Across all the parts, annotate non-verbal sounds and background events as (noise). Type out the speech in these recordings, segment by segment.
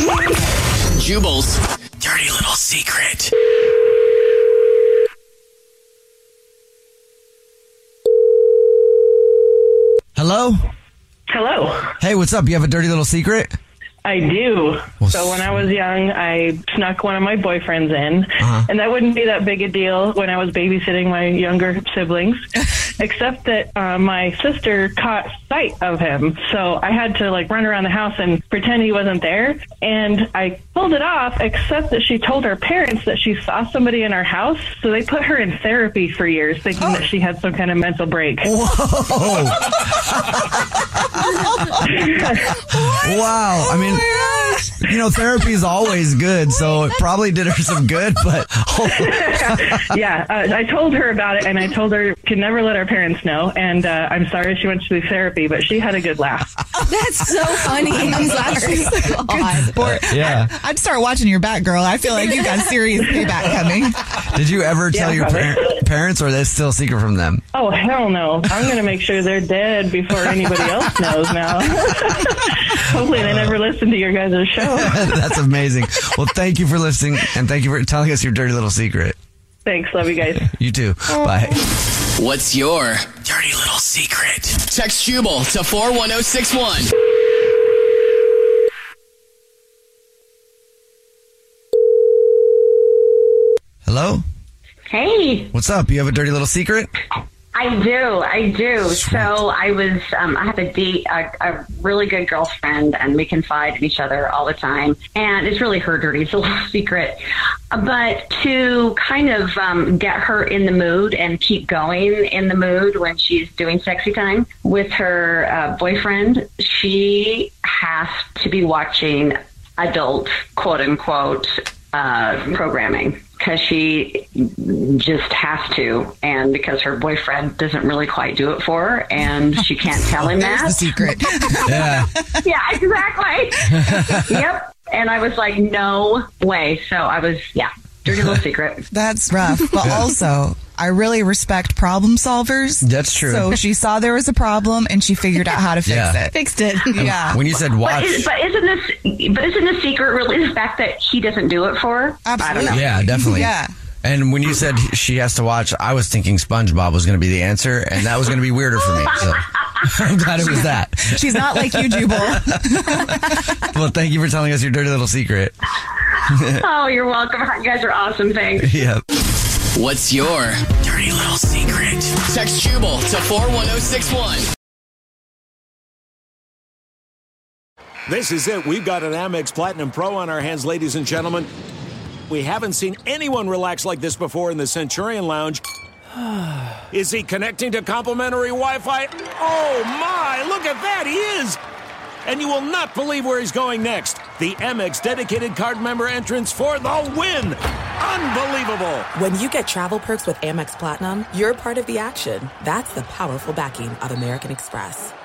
Jubal's dirty little secret. Hello? Hello. Hey, what's up? You have a dirty little secret? I do. so when I was young, I snuck one of my boyfriends in, Uh-huh. and that wouldn't be that big a deal when I was babysitting my younger siblings, (laughs) except that uh, my sister caught sight of him. So I had to like run around the house and pretend he wasn't there, and I pulled it off. Except that she told her parents that she saw somebody in our house, so they put her in therapy for years, thinking that she had some kind of mental break. Whoa! (laughs) (laughs) wow. I mean, oh you know, therapy is always good, so it probably did her some good, but (laughs) yeah, uh, I told her about it, and I told her could never let our parents know. And uh, I'm sorry she went to therapy, but she had a good laugh. (laughs) That's so funny. I'm glad she's Good sport. Yeah. I'd start watching your back, girl. I feel like you got serious (laughs) payback coming. did you ever tell Yeah, your probably. Par- parents, or is that still a secret from them? Oh hell no! I'm gonna make sure they're dead before anybody (laughs) else knows. Now, (laughs) hopefully they never listen to your guys' show. (laughs) That's amazing. Well, thank you for listening, and thank you for telling us your dirty little secret. Thanks, love you guys. You too. Bye. What's your dirty little secret? Text Jubal to 41061. Hello? Hey, What's up? You have a dirty little secret? I do, I do. So I was, um, I have a date, a, a really good girlfriend, and we confide in each other all the time. And it's really her dirty (laughs) little secret. But to kind of um, get her in the mood and keep going in the mood when she's doing sexy time with her uh, boyfriend, she has to be watching adult, quote unquote, uh, programming because she just has to, and because her boyfriend doesn't really quite do it for her, and she can't tell him (laughs) There's that. the secret. (laughs) Yeah. yeah, exactly. (laughs) yep. And I was like, no way. So I was, yeah, dirty little secret. (laughs) That's rough. But also, I really respect problem solvers. That's true. So she saw there was a problem and she figured out how to fix Yeah. it. Fixed it. Yeah. When you said But, watch. is, but isn't this? But isn't the secret really the fact that he doesn't do it for her? I don't know. Absolutely. Yeah, definitely. Yeah. And when you said she has to watch, I was thinking SpongeBob was going to be the answer, and that was going to be weirder for me. So (laughs) I'm glad it was that. She's not like you, Jubal. (laughs) Well, thank you for telling us your dirty little secret. (laughs) Oh, you're welcome. You guys are awesome. Thanks. Yeah. What's your dirty little secret? Text Jubal to 41061. This is it. We've got an Amex Platinum Pro on our hands, ladies and gentlemen. We haven't seen anyone relax like this before in the Centurion Lounge. (sighs) Is he connecting to complimentary Wi Fi? Oh my, look at that, he is! And you will not believe where he's going next. The Amex dedicated card member entrance for the win! Unbelievable! When you get travel perks with Amex Platinum, you're part of the action. That's the powerful backing of American Express.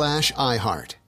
slash iHeart.